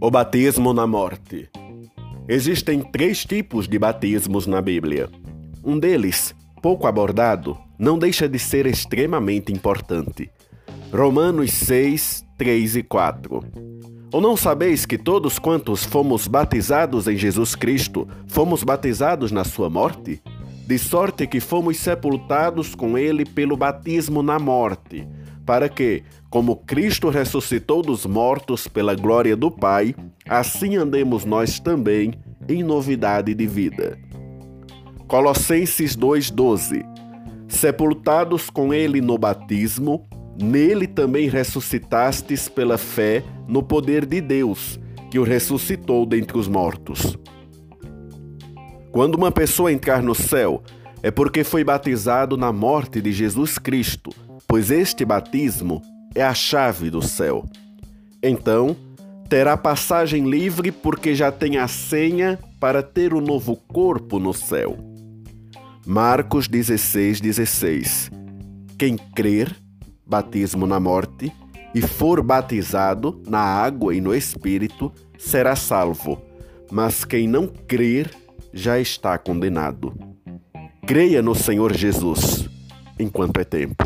O batismo na morte. Existem três tipos de batismos na Bíblia. Um deles, pouco abordado, não deixa de ser extremamente importante. Romanos 6, 3 e 4. Ou não sabeis que todos quantos fomos batizados em Jesus Cristo, fomos batizados na sua morte? De sorte que fomos sepultados com ele pelo batismo na morte para que, como Cristo ressuscitou dos mortos pela glória do Pai, assim andemos nós também em novidade de vida. Colossenses 2,12 Sepultados com ele no batismo, nele também ressuscitastes pela fé no poder de Deus, que o ressuscitou dentre os mortos. Quando uma pessoa entrar no céu, é porque foi batizado na morte de Jesus Cristo pois este batismo é a chave do céu. Então, terá passagem livre porque já tem a senha para ter o um novo corpo no céu. Marcos 16, 16. Quem crer, batismo na morte, e for batizado na água e no Espírito, será salvo, mas quem não crer já está condenado. Creia no Senhor Jesus enquanto é tempo.